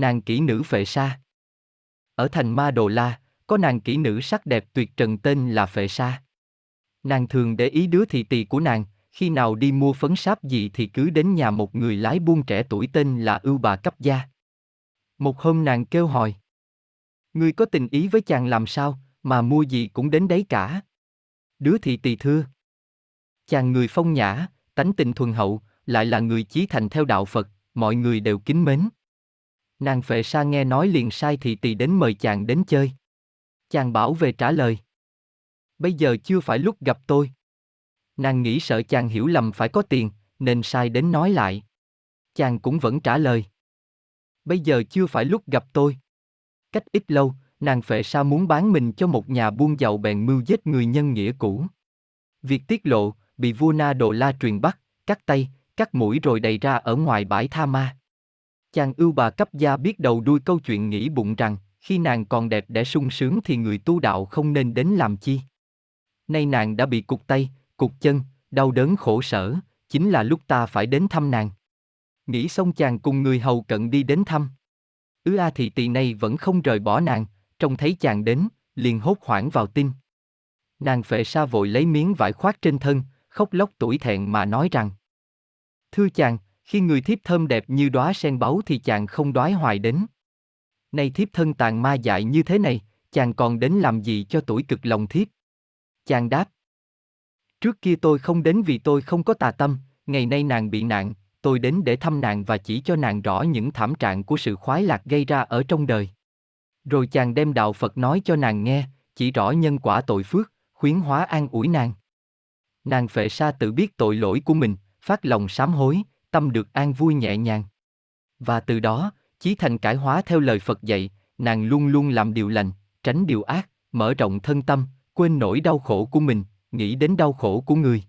nàng kỹ nữ Phệ Sa. Ở thành Ma Đồ La, có nàng kỹ nữ sắc đẹp tuyệt trần tên là Phệ Sa. Nàng thường để ý đứa thị tỳ của nàng, khi nào đi mua phấn sáp gì thì cứ đến nhà một người lái buôn trẻ tuổi tên là Ưu Bà Cấp Gia. Một hôm nàng kêu hỏi. Ngươi có tình ý với chàng làm sao, mà mua gì cũng đến đấy cả. Đứa thị tỳ thưa. Chàng người phong nhã, tánh tình thuần hậu, lại là người chí thành theo đạo Phật, mọi người đều kính mến. Nàng phệ sa nghe nói liền sai thị tỳ đến mời chàng đến chơi. Chàng bảo về trả lời. Bây giờ chưa phải lúc gặp tôi. Nàng nghĩ sợ chàng hiểu lầm phải có tiền, nên sai đến nói lại. Chàng cũng vẫn trả lời. Bây giờ chưa phải lúc gặp tôi. Cách ít lâu, nàng phệ sa muốn bán mình cho một nhà buôn giàu bèn mưu giết người nhân nghĩa cũ. Việc tiết lộ, bị vua Na Đồ La truyền bắt, cắt tay, cắt mũi rồi đầy ra ở ngoài bãi Tha Ma. Chàng ưu bà cấp gia biết đầu đuôi câu chuyện nghĩ bụng rằng, khi nàng còn đẹp để sung sướng thì người tu đạo không nên đến làm chi. Nay nàng đã bị cục tay, cục chân, đau đớn khổ sở, chính là lúc ta phải đến thăm nàng. Nghĩ xong chàng cùng người hầu cận đi đến thăm. Ứ A thị tỳ này vẫn không rời bỏ nàng, trông thấy chàng đến, liền hốt hoảng vào tin. Nàng phệ sa vội lấy miếng vải khoác trên thân, khóc lóc tuổi thẹn mà nói rằng Thưa chàng, khi người thiếp thơm đẹp như đóa sen báu thì chàng không đói hoài đến. Nay thiếp thân tàn ma dại như thế này, chàng còn đến làm gì cho tuổi cực lòng thiếp? Chàng đáp. Trước kia tôi không đến vì tôi không có tà tâm, ngày nay nàng bị nạn, tôi đến để thăm nàng và chỉ cho nàng rõ những thảm trạng của sự khoái lạc gây ra ở trong đời. Rồi chàng đem đạo Phật nói cho nàng nghe, chỉ rõ nhân quả tội phước, khuyến hóa an ủi nàng. Nàng phệ sa tự biết tội lỗi của mình, phát lòng sám hối, tâm được an vui nhẹ nhàng. Và từ đó, chí thành cải hóa theo lời Phật dạy, nàng luôn luôn làm điều lành, tránh điều ác, mở rộng thân tâm, quên nỗi đau khổ của mình, nghĩ đến đau khổ của người.